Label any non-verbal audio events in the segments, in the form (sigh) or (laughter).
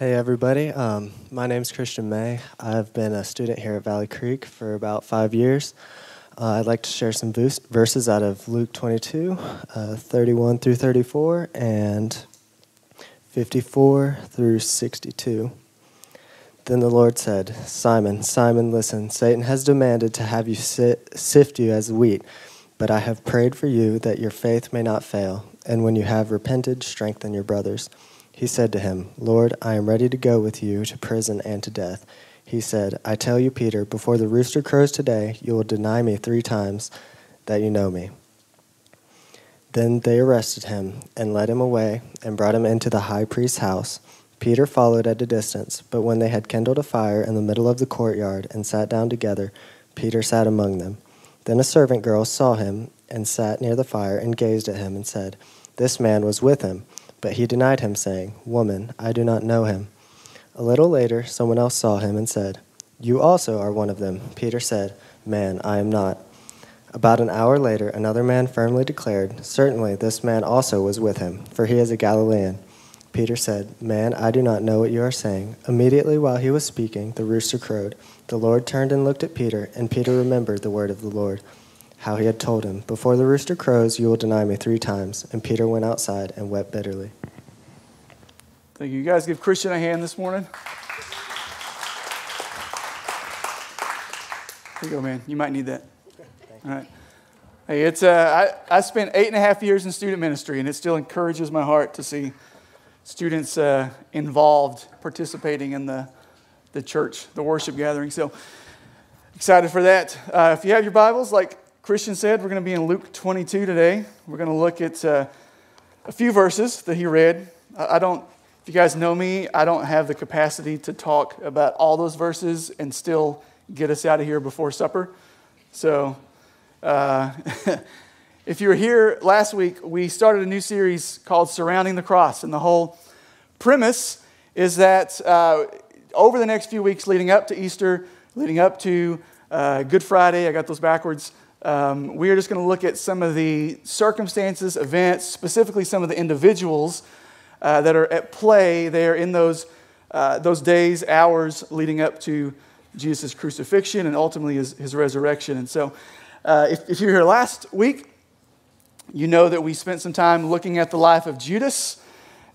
Hey, everybody. Um, my is Christian May. I've been a student here at Valley Creek for about five years. Uh, I'd like to share some verses out of Luke 22, uh, 31 through 34, and 54 through 62. Then the Lord said, Simon, Simon, listen, Satan has demanded to have you sit, sift you as wheat, but I have prayed for you that your faith may not fail, and when you have repented, strengthen your brothers. He said to him, Lord, I am ready to go with you to prison and to death. He said, I tell you, Peter, before the rooster crows today, you will deny me three times that you know me. Then they arrested him and led him away and brought him into the high priest's house. Peter followed at a distance, but when they had kindled a fire in the middle of the courtyard and sat down together, Peter sat among them. Then a servant girl saw him and sat near the fire and gazed at him and said, This man was with him. But he denied him, saying, Woman, I do not know him. A little later, someone else saw him and said, You also are one of them. Peter said, Man, I am not. About an hour later, another man firmly declared, Certainly this man also was with him, for he is a Galilean. Peter said, Man, I do not know what you are saying. Immediately while he was speaking, the rooster crowed. The Lord turned and looked at Peter, and Peter remembered the word of the Lord how he had told him, Before the rooster crows, you will deny me three times. And Peter went outside and wept bitterly. Thank you. You guys give Christian a hand this morning. Here you go, man. You might need that. All right. Hey, it's, uh, I, I spent eight and a half years in student ministry, and it still encourages my heart to see students uh, involved, participating in the, the church, the worship gathering. So excited for that. Uh, if you have your Bibles, like Christian said, we're going to be in Luke 22 today. We're going to look at uh, a few verses that he read. I don't, if you guys know me, I don't have the capacity to talk about all those verses and still get us out of here before supper. So, uh, (laughs) if you were here last week, we started a new series called Surrounding the Cross. And the whole premise is that uh, over the next few weeks leading up to Easter, leading up to uh, Good Friday, I got those backwards. Um, we are just going to look at some of the circumstances, events, specifically some of the individuals uh, that are at play there in those, uh, those days, hours leading up to Jesus' crucifixion and ultimately his, his resurrection. And so, uh, if, if you were here last week, you know that we spent some time looking at the life of Judas.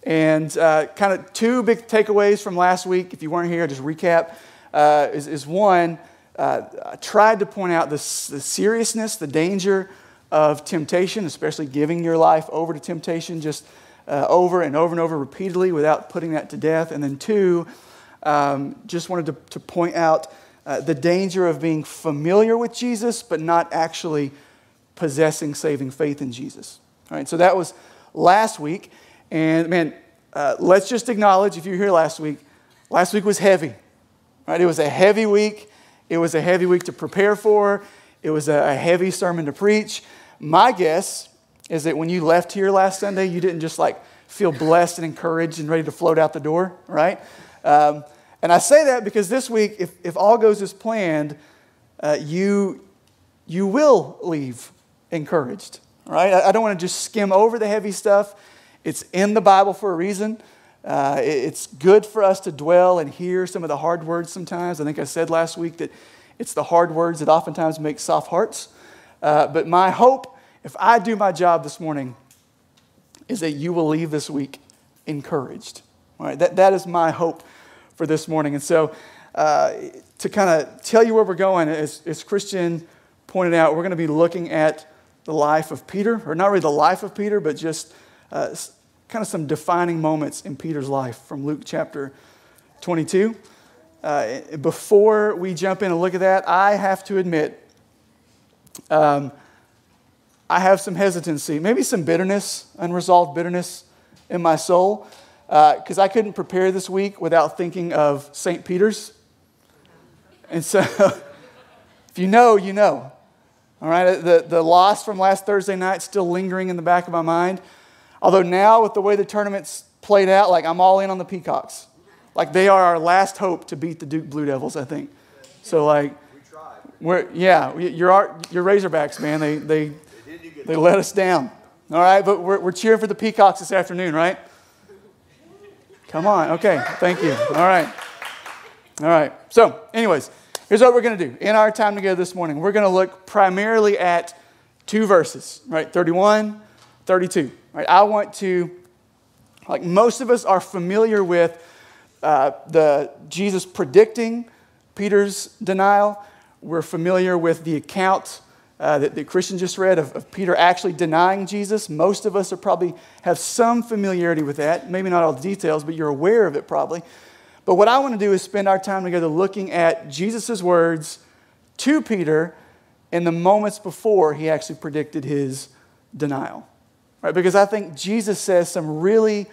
And uh, kind of two big takeaways from last week, if you weren't here, just recap, uh, is, is one, uh, tried to point out the, the seriousness, the danger of temptation, especially giving your life over to temptation just uh, over and over and over repeatedly without putting that to death. And then, two, um, just wanted to, to point out uh, the danger of being familiar with Jesus, but not actually possessing saving faith in Jesus. All right, so that was last week. And man, uh, let's just acknowledge if you were here last week, last week was heavy. Right? It was a heavy week. It was a heavy week to prepare for, it was a heavy sermon to preach. My guess is that when you left here last Sunday, you didn't just like feel blessed and encouraged and ready to float out the door, right? Um, and I say that because this week, if, if all goes as planned, uh, you, you will leave encouraged, right? I, I don't want to just skim over the heavy stuff. It's in the Bible for a reason. Uh, it's good for us to dwell and hear some of the hard words sometimes. I think I said last week that it's the hard words that oftentimes make soft hearts. Uh, but my hope, if I do my job this morning, is that you will leave this week encouraged. All right, that, that is my hope for this morning. And so, uh, to kind of tell you where we're going, as, as Christian pointed out, we're going to be looking at the life of Peter, or not really the life of Peter, but just uh, kind of some defining moments in Peter's life from Luke chapter 22. Uh, before we jump in and look at that, I have to admit, um, I have some hesitancy, maybe some bitterness, unresolved bitterness in my soul, because uh, I couldn't prepare this week without thinking of St. Peter's. And so, (laughs) if you know, you know. All right, the, the loss from last Thursday night still lingering in the back of my mind. Although now, with the way the tournament's played out, like I'm all in on the Peacocks. Like they are our last hope to beat the Duke Blue Devils, I think. So like, we're yeah, you're our, you're Razorbacks, man. They they they let us down. All right, but we're we're cheering for the Peacocks this afternoon, right? Come on. Okay. Thank you. All right. All right. So, anyways, here's what we're to do. In our time together this morning, we're to look primarily at two verses, right? 31, 32. Right? I want to, like most of us are familiar with uh, the Jesus predicting Peter's denial. We're familiar with the account uh, that, the Christian just read of, of, Peter actually denying Jesus. Most of us are probably have some familiarity with that. Maybe not all the details, but you're aware of it probably. But what I want to do is spend our time together looking at Jesus' words to Peter in the moments before he actually predicted his denial. Right? Because I think Jesus says some really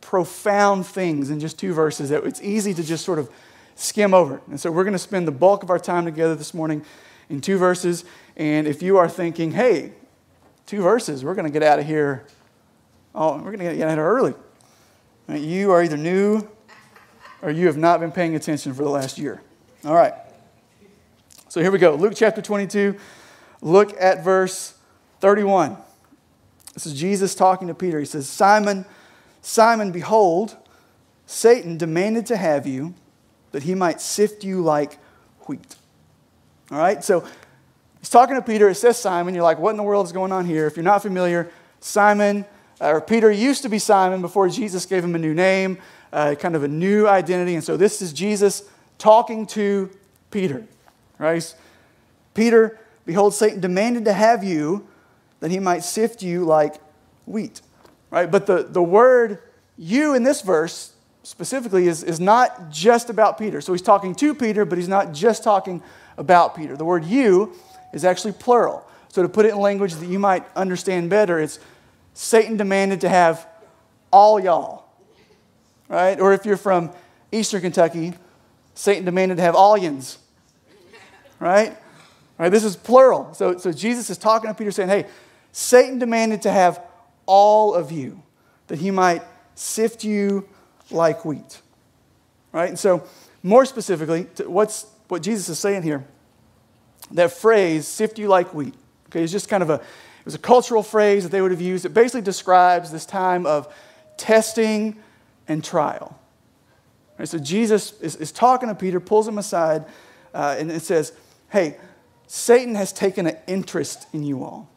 profound things in just two verses that it's easy to just sort of skim over. And so we're going to spend the bulk of our time together this morning in two verses. And if you are thinking, hey, two verses, we're going to get out of here. Oh, we're going to get out of here early. You are either new or you have not been paying attention for the last year. All right. So here we go. Luke chapter 22. Look at verse 31. This is Jesus talking to Peter. He says, Simon, Simon, behold, Satan demanded to have you that he might sift you like wheat. All right, so he's talking to Peter. It says Simon. You're like, what in the world is going on here? If you're not familiar, Simon, uh, or Peter used to be Simon before Jesus gave him a new name, uh, kind of a new identity. And so this is Jesus talking to Peter. Right? Peter, behold, Satan demanded to have you that he might sift you like wheat. Right? But the, the word you in this verse specifically is, is not just about Peter. So he's talking to Peter, but he's not just talking about Peter. The word you is actually plural. So to put it in language that you might understand better, it's Satan demanded to have all y'all. Right? Or if you're from Eastern Kentucky, Satan demanded to have all yins. Right? Right? This is plural. So, so Jesus is talking to Peter saying, hey, Satan demanded to have all of you, that he might sift you like wheat. Right? And so, more specifically, what's what Jesus is saying here? That phrase, sift you like wheat, okay, is just kind of a, it was a cultural phrase that they would have used. It basically describes this time of testing and trial. Right? So Jesus is, is, talking to Peter, pulls him aside, uh, and it says, Hey, Satan has taken an interest in you all.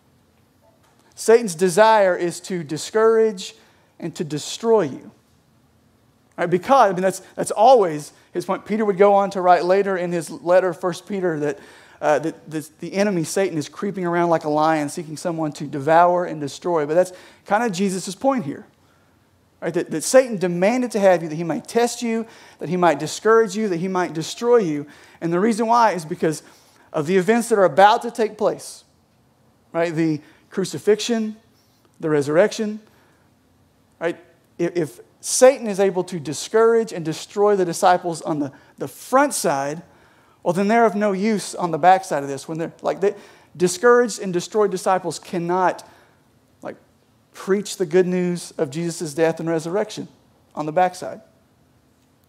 Satan's desire is to discourage and to destroy you. Right? Because, I mean, that's, that's always his point. Peter would go on to write later in his letter, 1 Peter, that, uh, that the, the enemy, Satan, is creeping around like a lion, seeking someone to devour and destroy. But that's kind of Jesus' point here. Right? That, that Satan demanded to have you, that he might test you, that he might discourage you, that he might destroy you. And the reason why is because of the events that are about to take place. Right? The crucifixion, the resurrection. Right? If, Satan is able to discourage and destroy the disciples on the, the front side, well, then they're of no use on the backside of this. When they're like they, discouraged and destroyed disciples cannot like preach the good news of Jesus' death and resurrection on the backside.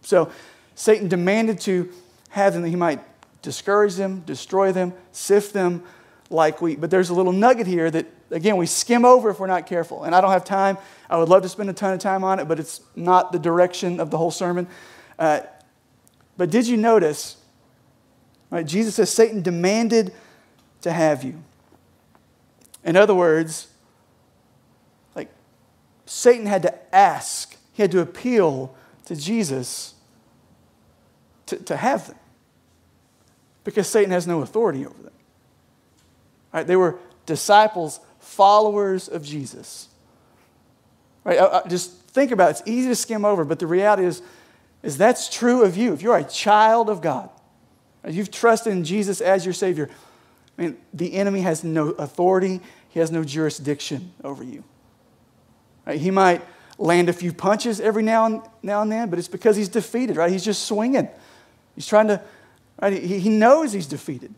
So Satan demanded to have them that he might discourage them, destroy them, sift them like wheat. But there's a little nugget here that again, we skim over if we're not careful. And I don't have time. I would love to spend a ton of time on it, but it's not the direction of the whole sermon. Uh, but did you notice, right, Jesus says Satan demanded to have you. In other words, like Satan had to ask, he had to appeal to Jesus to, to have them. Because Satan has no authority over them. Right? They were disciples followers of Jesus. Right? I, I just think about it. It's easy to skim over, but the reality is, is that's true of you. If you're a child of God, you've trusted in Jesus as your Savior, I mean, the enemy has no authority, he has no jurisdiction over you. Right? He might land a few punches every now and, now and then, but it's because he's defeated, right? He's just swinging. He's trying to, right? He, he knows he's defeated.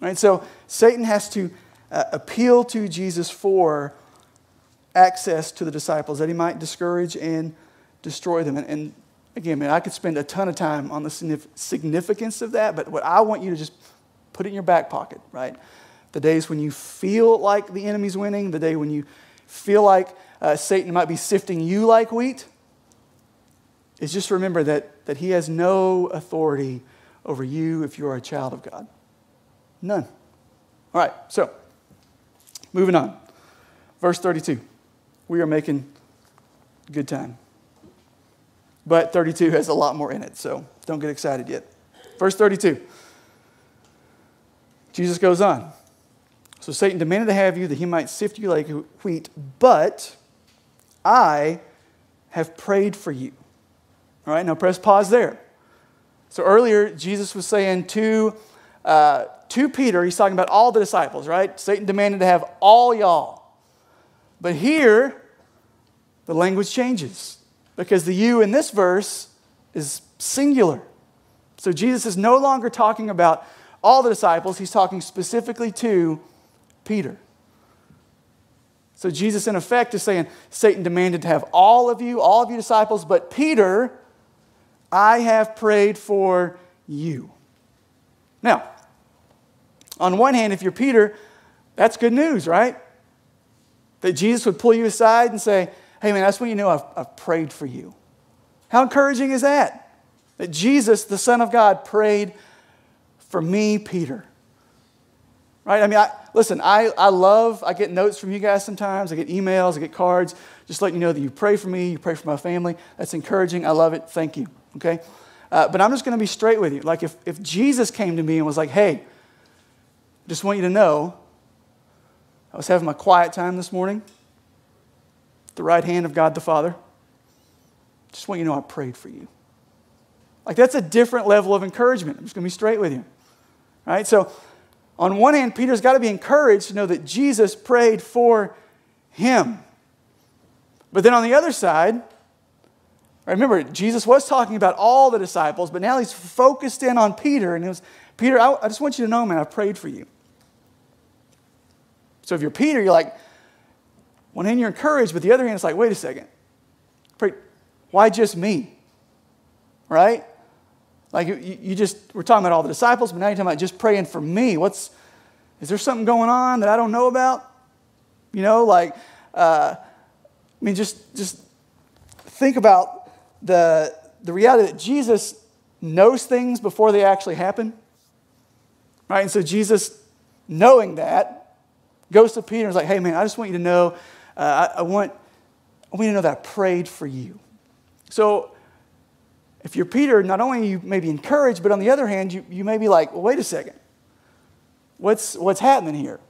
Right? So Satan has to uh, appeal to Jesus for access to the disciples, that he might discourage and destroy them. And, and again, man, I could spend a ton of time on the significance of that, but what I want you to just put it in your back pocket, right? The days when you feel like the enemy's winning, the day when you feel like uh, Satan might be sifting you like wheat, is just remember that, that he has no authority over you if you are a child of God. None. All right, so moving on. Verse 32. We are making good time. But 32 has a lot more in it, so don't get excited yet. Verse 32. Jesus goes on. So Satan demanded to have you that he might sift you like wheat, but I have prayed for you. All right, now press pause there. So earlier, Jesus was saying to, uh, to Peter, he's talking about all the disciples, right? Satan demanded to have all y'all. But here, the language changes because the you in this verse is singular. So Jesus is no longer talking about all the disciples, he's talking specifically to Peter. So Jesus, in effect, is saying Satan demanded to have all of you, all of you disciples, but Peter, I have prayed for you. Now, on one hand, if you're Peter, that's good news, right? That Jesus would pull you aside and say, Hey, man, that's when you know I've, I've prayed for you. How encouraging is that? That Jesus, the Son of God, prayed for me, Peter. Right? I mean, I, listen, I, I love, I get notes from you guys sometimes, I get emails, I get cards, just letting you know that you pray for me, you pray for my family. That's encouraging. I love it. Thank you. Okay? Uh, but I'm just going to be straight with you. Like, if, if Jesus came to me and was like, hey, just want you to know, I was having my quiet time this morning the right hand of God the Father. Just want you to know I prayed for you. Like that's a different level of encouragement. I'm just going to be straight with you. All right? So, on one hand, Peter's got to be encouraged to know that Jesus prayed for him. But then on the other side, remember, Jesus was talking about all the disciples, but now he's focused in on Peter, and it was, Peter, I, I just want you to know, man, I prayed for you. So if you're Peter, you're like, one hand you're encouraged, but the other hand it's like, wait a second. Why just me? Right? Like you, you just, we're talking about all the disciples, but now you're talking about just praying for me. What's, is there something going on that I don't know about? You know, like, uh, I mean, just, just think about the, the reality that Jesus knows things before they actually happen. Right? And so Jesus, knowing that, goes to Peter and is like, hey, man, I just want you to know uh, I, I, want, I want you to know that I prayed for you. So if you're Peter, not only you may be encouraged, but on the other hand, you, you may be like, well, wait a second. What's, what's happening here?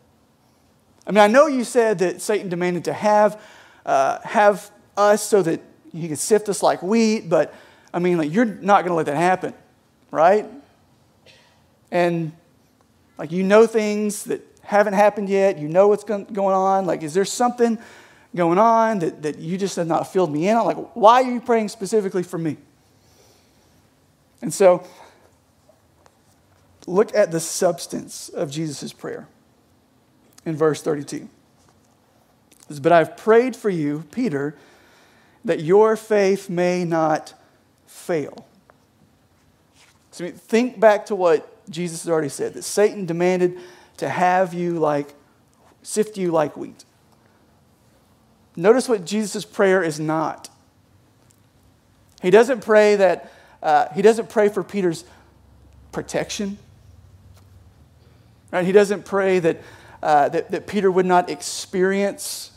I mean, I know you said that Satan demanded to have, uh, have us so that he could sift us like wheat, but I mean, like, you're not going to let that happen, right? And like, you know things that haven't happened yet. You know what's going on. Like, is there something going on that, that you just have not filled me in on? Like, why are you praying specifically for me? And so, look at the substance of Jesus' prayer in verse 32. Says, but I've prayed for you, Peter, that your faith may not fail. So think back to what Jesus has already said that Satan demanded to have you like, sift you like wheat. Notice what Jesus' prayer is not. He doesn't pray that, uh, he doesn't pray for Peter's protection. Right? He doesn't pray that, uh, that, that Peter would not experience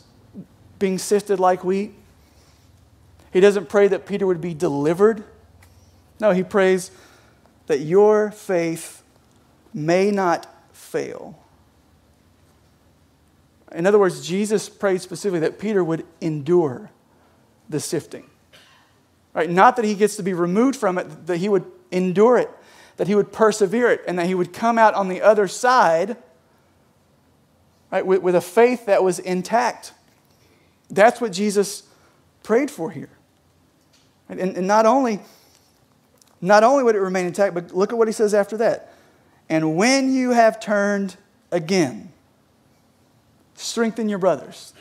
being sifted like wheat. He doesn't pray that Peter would be delivered. No, he prays that your faith may not fail. In other words, Jesus prayed specifically that Peter would endure the sifting. Right? Not that he gets to be removed from it, that he would endure it, that he would persevere it, and that he would come out on the other side right, with, with a faith that was intact. That's what Jesus prayed for here. And, and not, only, not only would it remain intact, but look at what he says after that. And when you have turned again, strengthen your brothers.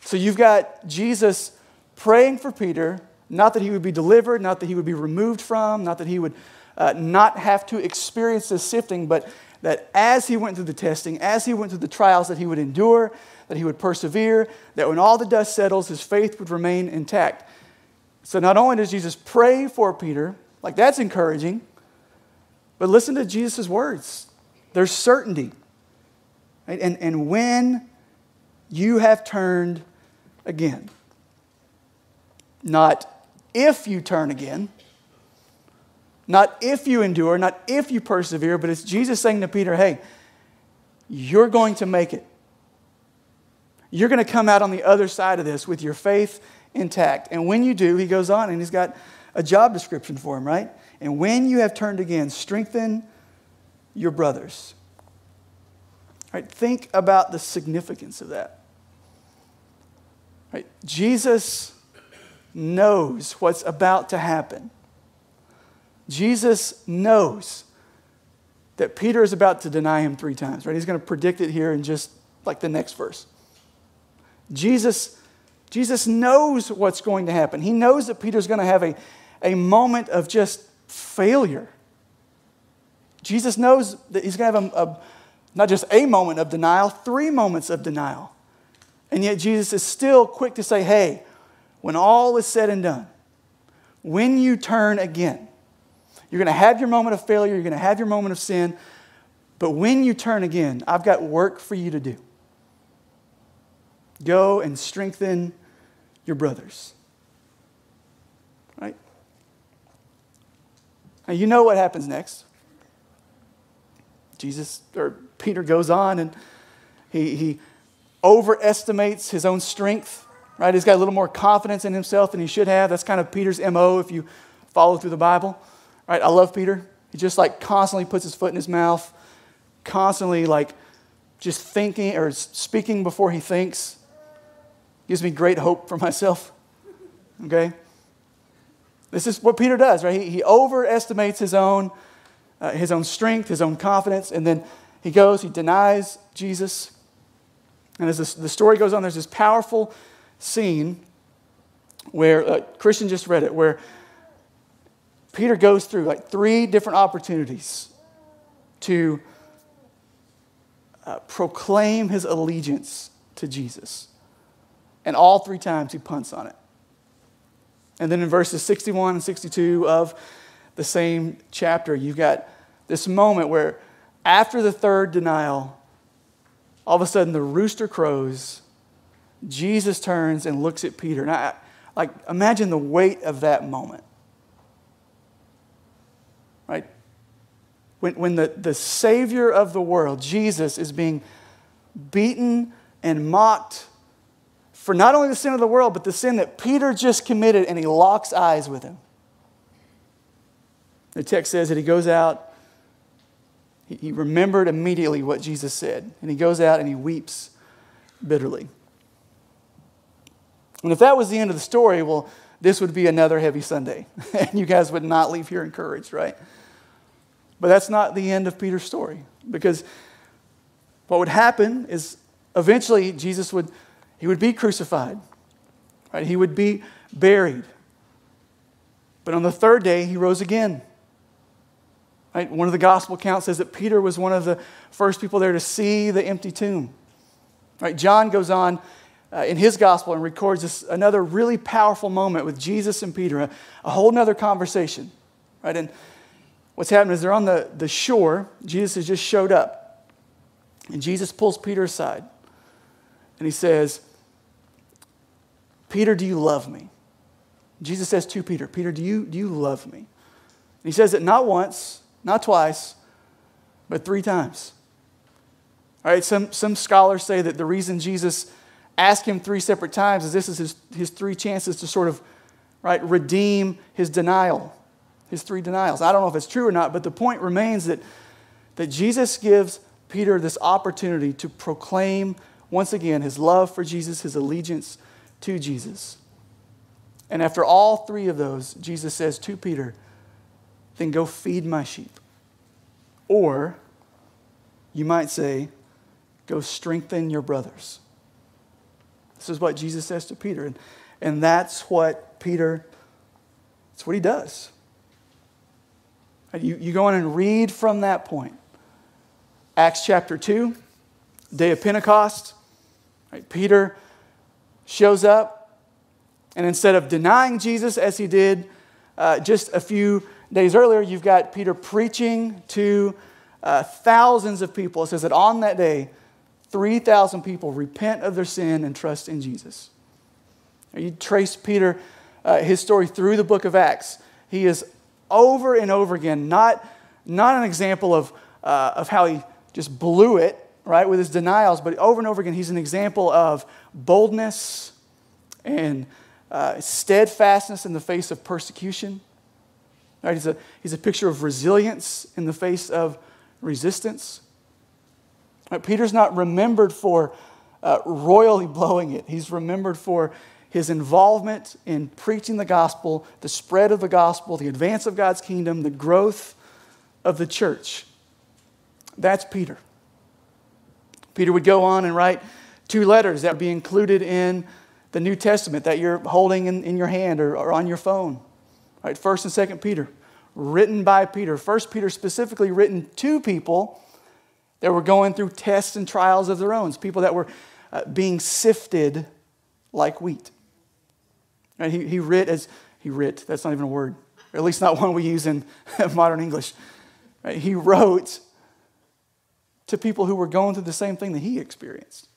So you've got Jesus praying for Peter, not that he would be delivered, not that he would be removed from, not that he would uh, not have to experience this sifting, but that as he went through the testing, as he went through the trials, that he would endure, that he would persevere, that when all the dust settles, his faith would remain intact. So not only does Jesus pray for Peter, like that's encouraging, but listen to Jesus' words. There's certainty. Right? And, and when you have turned again, not if you turn again, not if you endure, not if you persevere, but it's Jesus saying to Peter, hey, you're going to make it. You're going to come out on the other side of this with your faith intact. And when you do, he goes on and he's got a job description for him, right? And when you have turned again, strengthen your brothers. Right? Think about the significance of that. Right? Jesus knows what's about to happen. Jesus knows that Peter is about to deny him three times, right? He's going to predict it here in just like the next verse. Jesus, Jesus knows what's going to happen. He knows that Peter's going to have a, a moment of just failure. Jesus knows that he's going to have a, a, not just a moment of denial, three moments of denial. And yet Jesus is still quick to say, hey, when all is said and done, when you turn again, you're going to have your moment of failure, you're going to have your moment of sin, but when you turn again, I've got work for you to do. Go and strengthen your brothers. Now, you know what happens next. Jesus, or Peter goes on and he, he overestimates his own strength, right? He's got a little more confidence in himself than he should have. That's kind of Peter's MO if you follow through the Bible, right? I love Peter. He just like constantly puts his foot in his mouth, constantly like just thinking or speaking before he thinks. Gives me great hope for myself. Okay? This is what Peter does, right? He, he overestimates his own, uh, his own strength, his own confidence, and then he goes, he denies Jesus. And as this, the story goes on, there's this powerful scene where uh, Christian just read it, where Peter goes through like three different opportunities to uh, proclaim his allegiance to Jesus. And all three times he punts on it. And then in verses 61 and 62 of the same chapter, you've got this moment where after the third denial, all of a sudden the rooster crows, Jesus turns and looks at Peter. Now, like, imagine the weight of that moment. Right? When, when the, the Savior of the world, Jesus, is being beaten and mocked for not only the sin of the world, but the sin that Peter just committed, and he locks eyes with him. The text says that he goes out, he remembered immediately what Jesus said, and he goes out and he weeps bitterly. And if that was the end of the story, well, this would be another heavy Sunday, (laughs) and you guys would not leave here encouraged, right? But that's not the end of Peter's story, because what would happen is eventually Jesus would he would be crucified, right? He would be buried. But on the third day, he rose again. Right? One of the gospel accounts says that Peter was one of the first people there to see the empty tomb. Right? John goes on uh, in his gospel and records this, another really powerful moment with Jesus and Peter, a, a whole other conversation. Right? And what's happened is they're on the, the shore. Jesus has just showed up. And Jesus pulls Peter aside. And he says, Peter, do you love me? Jesus says to Peter, Peter, do you, do you love me? And he says it not once, not twice, but three times. All right, some, some scholars say that the reason Jesus asked him three separate times is this is his, his three chances to sort of right, redeem his denial, his three denials. I don't know if it's true or not, but the point remains that, that Jesus gives Peter this opportunity to proclaim once again, his love for Jesus, his allegiance to Jesus. And after all three of those, Jesus says to Peter, then go feed my sheep. Or you might say, go strengthen your brothers. This is what Jesus says to Peter. And, and that's what Peter, that's what he does. You, you go in and read from that point. Acts chapter 2, day of Pentecost. Right? Peter shows up And instead of denying Jesus as he did uh, just a few days earlier, you've got Peter preaching to uh, thousands of people. It says that on that day, 3,000 people repent of their sin and trust in Jesus. You trace Peter, uh, his story through the book of Acts. He is over and over again, not, not an example of, uh, of how he just blew it, right, with his denials, but over and over again, he's an example of boldness and uh, steadfastness in the face of persecution. Right? He's, a, he's a picture of resilience in the face of resistance. Right? Peter's not remembered for uh, royally blowing it, he's remembered for his involvement in preaching the gospel, the spread of the gospel, the advance of God's kingdom, the growth of the church. That's Peter. Peter would go on and write two letters that would be included in the New Testament that you're holding in, in your hand or, or on your phone. Right, First and Second Peter, written by Peter. First Peter specifically written to people that were going through tests and trials of their own, people that were uh, being sifted like wheat. And he, he writ as, he writ, that's not even a word, or at least not one we use in (laughs) modern English. Right? He wrote to people who were going through the same thing that he experienced.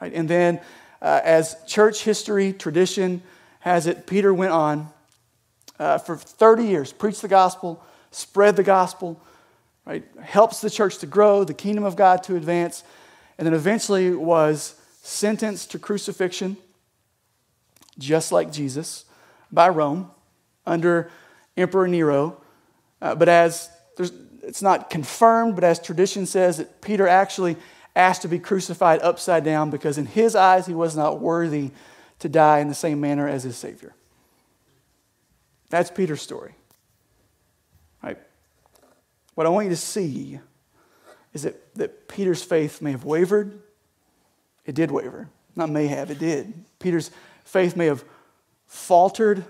Right? And then, uh, as church history, tradition has it, Peter went on uh, for 30 years, preached the gospel, spread the gospel, right? helps the church to grow, the kingdom of God to advance, and then eventually was sentenced to crucifixion just like Jesus, by Rome under Emperor Nero. Uh, but as it's not confirmed, but as tradition says, that Peter actually asked to be crucified upside down because in his eyes he was not worthy to die in the same manner as his Savior. That's Peter's story. Right? What I want you to see is that, that Peter's faith may have wavered. It did waver. Not may have, it did. Peter's faith may have faltered,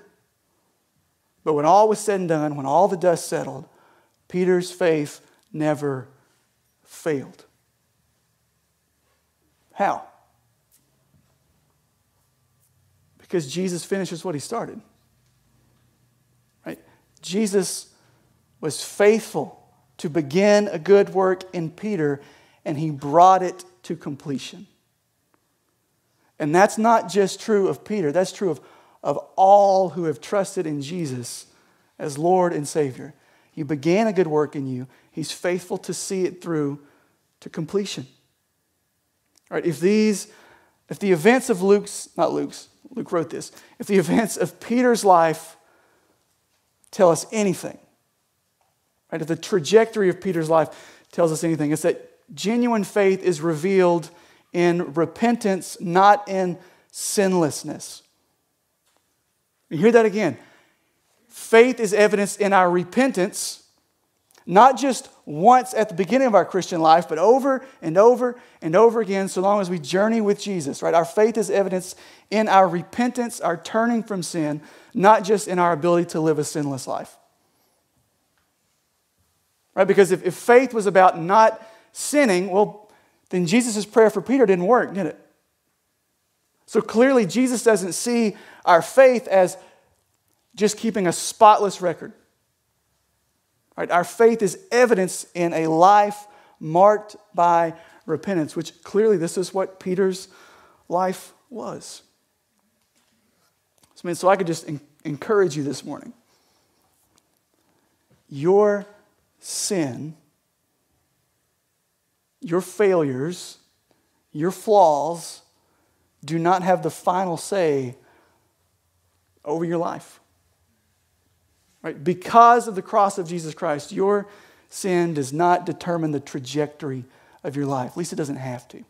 but when all was said and done, when all the dust settled, Peter's faith never failed. How? Because Jesus finishes what he started. Right? Jesus was faithful to begin a good work in Peter, and he brought it to completion. And that's not just true of Peter, that's true of, of all who have trusted in Jesus as Lord and Savior. He began a good work in you, He's faithful to see it through to completion. All right, if these, if the events of Luke's, not Luke's, Luke wrote this, if the events of Peter's life tell us anything, right, if the trajectory of Peter's life tells us anything, it's that genuine faith is revealed in repentance, not in sinlessness. You hear that again. Faith is evidenced in our repentance, not just once at the beginning of our Christian life, but over and over and over again, so long as we journey with Jesus, right? Our faith is evidenced in our repentance, our turning from sin, not just in our ability to live a sinless life. Right? Because if, if faith was about not sinning, well, then Jesus' prayer for Peter didn't work, did it? So clearly, Jesus doesn't see our faith as just keeping a spotless record. Right? Our faith is evidence in a life marked by repentance, which clearly this is what Peter's life was. So, man, so I could just encourage you this morning. Your sin your failures, your flaws do not have the final say over your life. Right? Because of the cross of Jesus Christ, your sin does not determine the trajectory of your life. At least it doesn't have to.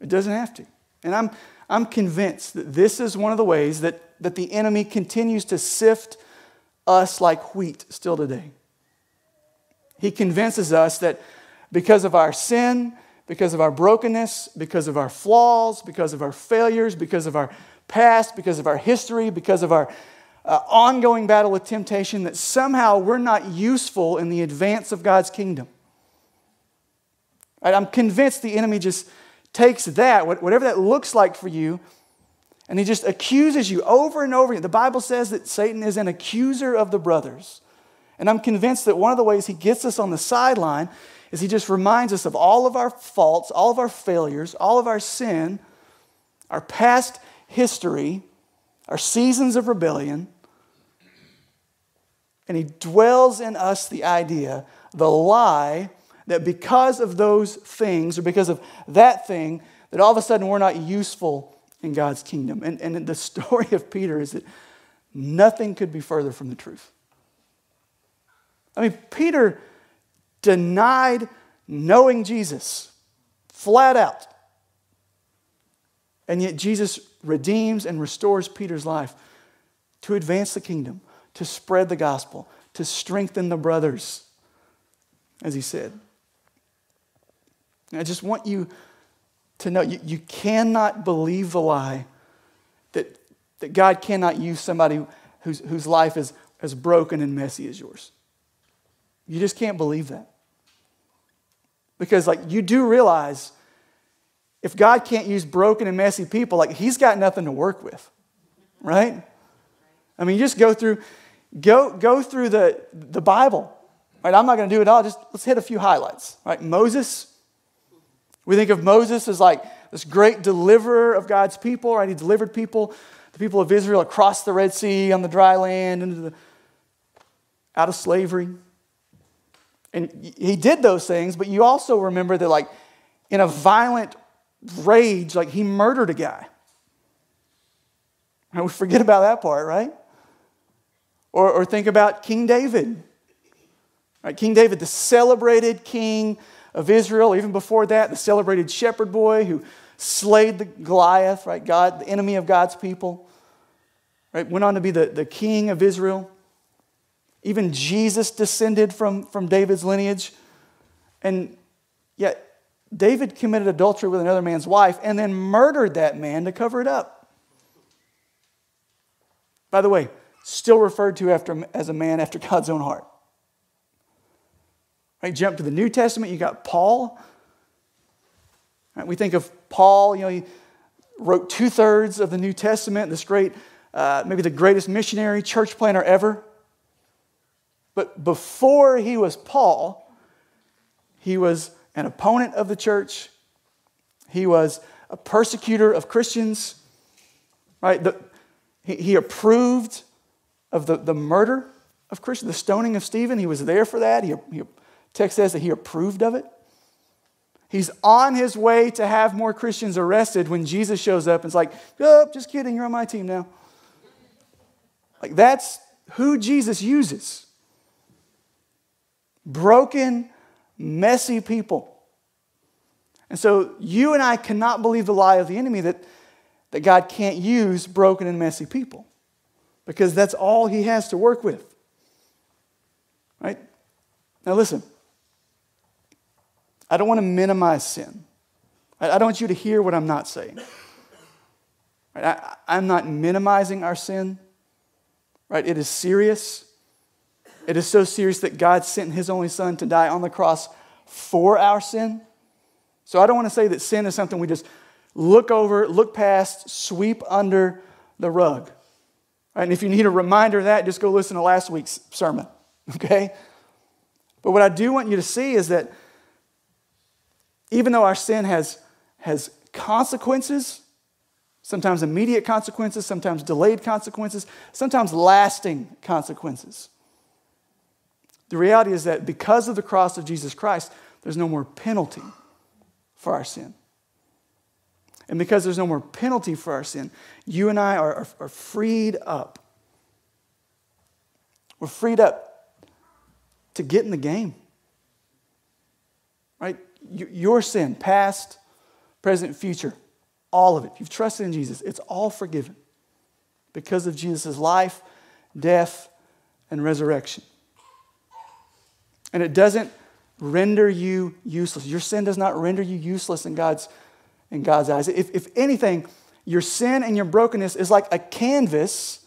It doesn't have to. And I'm, I'm convinced that this is one of the ways that, that the enemy continues to sift us like wheat still today. He convinces us that because of our sin, because of our brokenness, because of our flaws, because of our failures, because of our past, because of our history, because of our uh, ongoing battle with temptation, that somehow we're not useful in the advance of God's kingdom. Right? I'm convinced the enemy just takes that, whatever that looks like for you, And he just accuses you over and over again. The Bible says that Satan is an accuser of the brothers. And I'm convinced that one of the ways he gets us on the sideline is he just reminds us of all of our faults, all of our failures, all of our sin, our past history, our seasons of rebellion. And he dwells in us the idea, the lie, that because of those things or because of that thing, that all of a sudden we're not useful in God's kingdom. And, and the (laughs) story of Peter is that nothing could be further from the truth. I mean, Peter denied knowing Jesus flat out. And yet Jesus redeems and restores Peter's life to advance the kingdom, to spread the gospel, to strengthen the brothers, as he said. And I just want you to know you, you cannot believe the lie that, that God cannot use somebody whose, whose life is as broken and messy as yours. You just can't believe that. Because, like, you do realize if God can't use broken and messy people, like, He's got nothing to work with, right? I mean, you just go through, go, go through the, the Bible. Right? I'm not going to do it all. Just let's hit a few highlights. Right? Moses. We think of Moses as like this great deliverer of God's people. Right? He delivered people, the people of Israel, across the Red Sea on the dry land, into the, out of slavery. And he did those things, but you also remember that, like, in a violent rage, like, he murdered a guy. And we forget about that part, right? Or, or think about King David. Right? King David, the celebrated king of Israel, even before that, the celebrated shepherd boy who slayed the Goliath, right? God, the enemy of God's people. Right? Went on to be the, the king of Israel. Even Jesus descended from, from David's lineage. And yet, David committed adultery with another man's wife and then murdered that man to cover it up. By the way, still referred to after, as a man after God's own heart. Right, jump to the New Testament, you got Paul. Right, we think of Paul, you know, he wrote two thirds of the New Testament, this great, uh, maybe the greatest missionary, church planter ever. But before he was Paul, he was an opponent of the church. He was a persecutor of Christians, right? The, he, he approved of the, the murder of Christians, the stoning of Stephen. He was there for that. He, he, text says that he approved of it. He's on his way to have more Christians arrested when Jesus shows up and is like, oh, just kidding, you're on my team now. Like, that's who Jesus uses broken, messy people. And so you and I cannot believe the lie of the enemy that, that God can't use broken and messy people because that's all he has to work with. Right? Now, listen. I don't want to minimize sin. I don't want you to hear what I'm not saying. I, am not minimizing our sin. Right? It is serious. It is so serious that God sent his only son to die on the cross for our sin. So I don't want to say that sin is something we just look over, look past, sweep under the rug. Right? And if you need a reminder of that, just go listen to last week's sermon. (laughs) Okay? But what I do want you to see is that even though our sin has, has consequences, sometimes immediate consequences, sometimes delayed consequences, sometimes lasting consequences. The reality is that because of the cross of Jesus Christ, there's no more penalty for our sin. And because there's no more penalty for our sin, you and I are, are, are freed up. We're freed up to get in the game. Right? Your sin, past, present, future, all of it. You've trusted in Jesus, it's all forgiven because of Jesus' life, death, and resurrection. And it doesn't render you useless. Your sin does not render you useless in God's, in God's eyes. If, if anything, your sin and your brokenness is like a canvas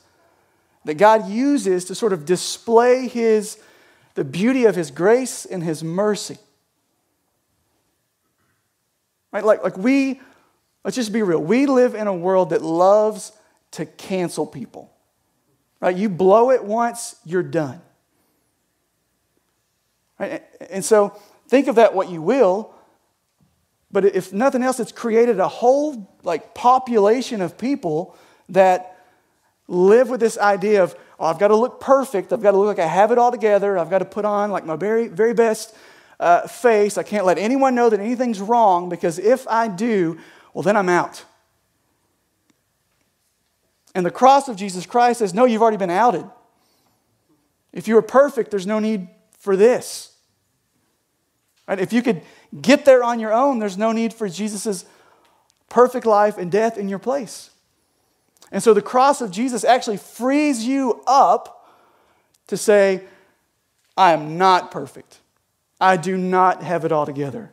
that God uses to sort of display his, the beauty of His grace and His mercy. Right? Like, like we Let's just be real. We live in a world that loves to cancel people. Right? You blow it once, you're done. And so think of that what you will, but if nothing else, it's created a whole like population of people that live with this idea of, oh, I've got to look perfect. I've got to look like I have it all together. I've got to put on like my very, very best uh, face. I can't let anyone know that anything's wrong because if I do, well, then I'm out. And the cross of Jesus Christ says, no, you've already been outed. If you were perfect, there's no need for this. If you could get there on your own, there's no need for Jesus' perfect life and death in your place. And so the cross of Jesus actually frees you up to say, I am not perfect. I do not have it all together.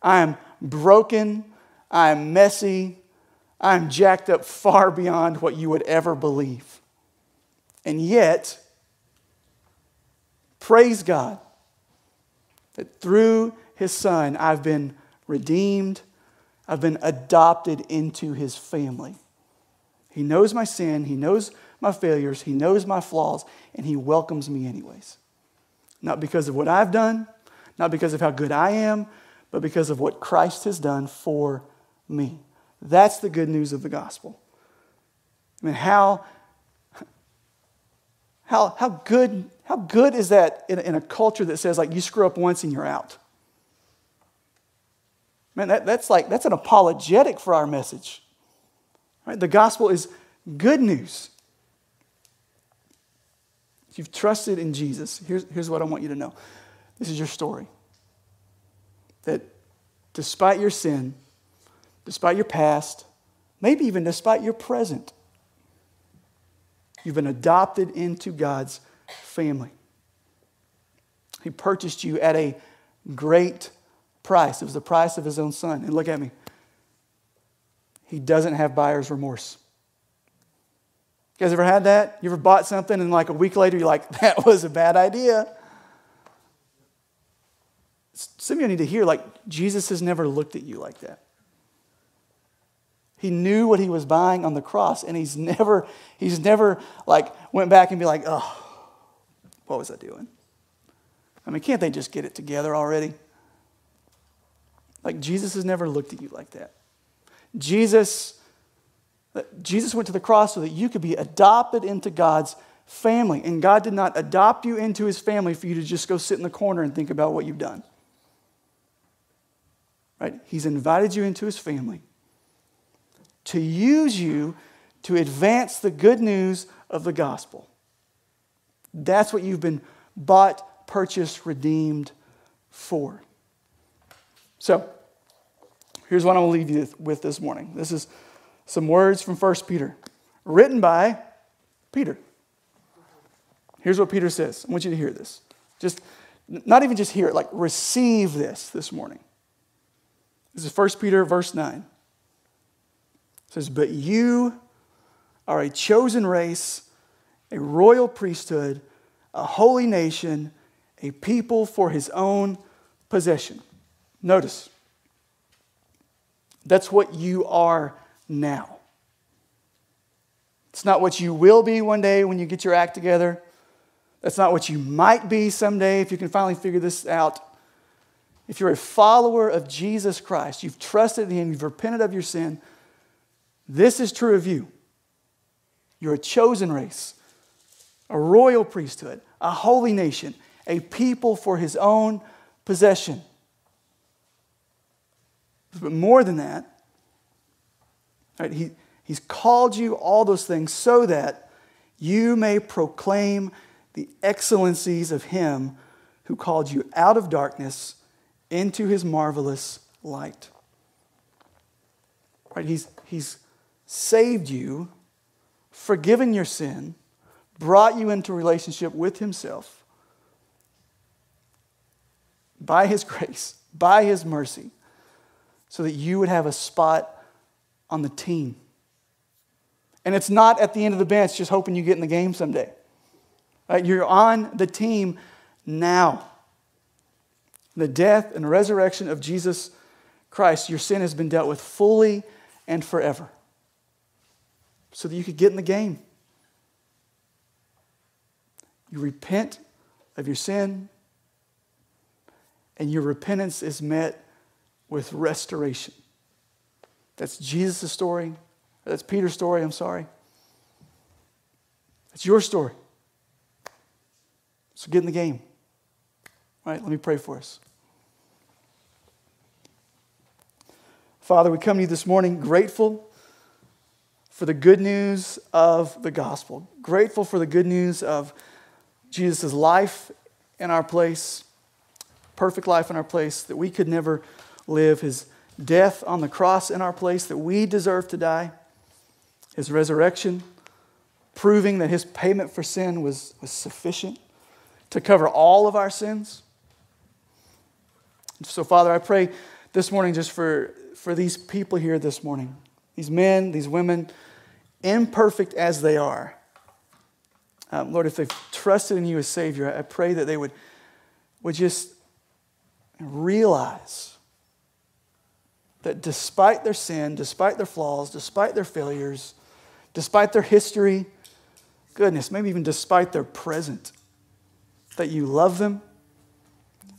I am broken. I am messy. I am jacked up far beyond what you would ever believe. And yet, praise God that through his son, I've been redeemed, I've been adopted into his family. He knows my sin, He knows my failures, He knows my flaws, and He welcomes me anyways. Not because of what I've done, not because of how good I am, but because of what Christ has done for me. That's the good news of the gospel. I mean, how, how, how, good, how good is that in, in a culture that says, like, you screw up once and you're out? Man, that, that's like, that's an apologetic for our message. Right? The gospel is good news. If you've trusted in Jesus, here's, here's what I want you to know this is your story. That despite your sin, despite your past, maybe even despite your present, you've been adopted into God's family. He purchased you at a great price. It was the price of his own son. And look at me. He doesn't have buyer's remorse. You guys ever had that? You ever bought something and like a week later you're like, (laughs) that was a bad idea? Some of you need to hear, like, Jesus has never looked at you like that. He knew what he was buying on the cross, and he's never, he's never like went back and be like, oh, what was I doing? I mean, can't they just get it together already? Like Jesus has never looked at you like that. Jesus, Jesus went to the cross so that you could be adopted into God's family. And God did not adopt you into his family for you to just go sit in the corner and think about what you've done. Right? He's invited you into his family to use you to advance the good news of the gospel. That's what you've been bought, purchased, redeemed for. So, Here's what I'm going to leave you with this morning. This is some words from 1 Peter, written by Peter. Here's what Peter says. I want you to hear this. Just not even just hear it, like receive this this morning. This is 1 Peter verse 9. Says, But you are a chosen race, a royal priesthood, a holy nation, a people for his own possession. Notice, that's what you are now. It's not what you will be one day when you get your act together. That's not what you might be someday if you can finally figure this out. If you're a follower of Jesus Christ, you've trusted Him, you've repented of your sin, this is true of you. You're a chosen race, a royal priesthood, a holy nation, a people for His own possession. But more than that, right, he, he's called you all those things so that you may proclaim the excellencies of him who called you out of darkness into his marvelous light. Right? He's, he's saved you, forgiven your sin, brought you into relationship with himself by his (laughs) grace, by his mercy so that you would have a spot on the team. And it's not at the end of the bench just hoping you get in the game someday. Right? You're on the team now. The death and resurrection of Jesus Christ, your sin has been dealt with fully and forever so that you could get in the game. You repent of your sin, and your repentance is met with restoration. That's Jesus' story. That's Peter's story, I'm sorry. That's your story. So get in the game. All right, let me pray for us. Father, we come to you this morning grateful for the good news of the gospel, grateful for the good news of Jesus' life in our place, perfect life in our place that we could never live, his death on the cross in our place that we deserve to die, his resurrection, proving that his payment for sin was, was sufficient to cover all of our sins. So, Father, I pray this morning just for, for these people here this morning, these men, these women, imperfect as they are. Um, Lord, if they've trusted in you as Savior, I pray that they would, would just realize that despite their sin, despite their flaws, despite their failures, despite their history, goodness, maybe even despite their present, that you love them,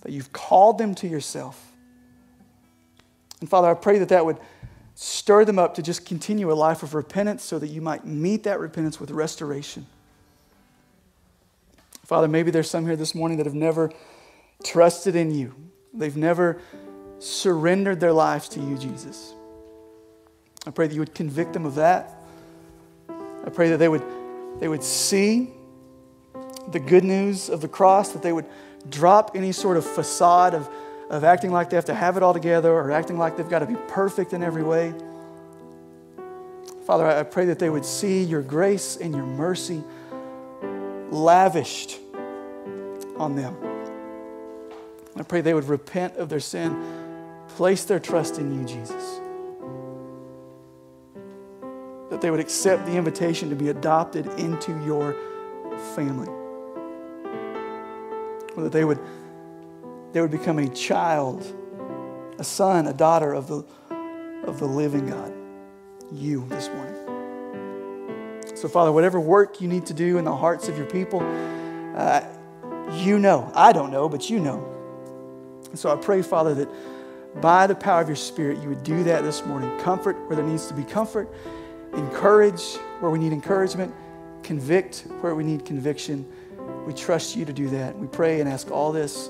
that you've called them to yourself. And Father, I pray that that would stir them up to just continue a life of repentance so that you might meet that repentance with restoration. Father, maybe there's some here this morning that have never trusted in you. They've never surrendered their lives to you, Jesus. I pray that you would convict them of that. I pray that they would, they would see the good news of the cross, that they would drop any sort of facade of, of acting like they have to have it all together or acting like they've got to be perfect in every way. Father, I pray that they would see your grace and your mercy lavished on them. I pray they would repent of their sin, place their trust in you, Jesus. That they would accept the invitation to be adopted into your family. Or that they would, they would become a child, a son, a daughter of the, of the living God, you this morning. So, Father, whatever work you need to do in the hearts of your people, uh, you know. I don't know, but you know. And so I pray, Father, that by the power of your Spirit, you would do that this morning. Comfort where there needs to be comfort, encourage where we need encouragement, convict where we need conviction. We trust you to do that. We pray and ask all this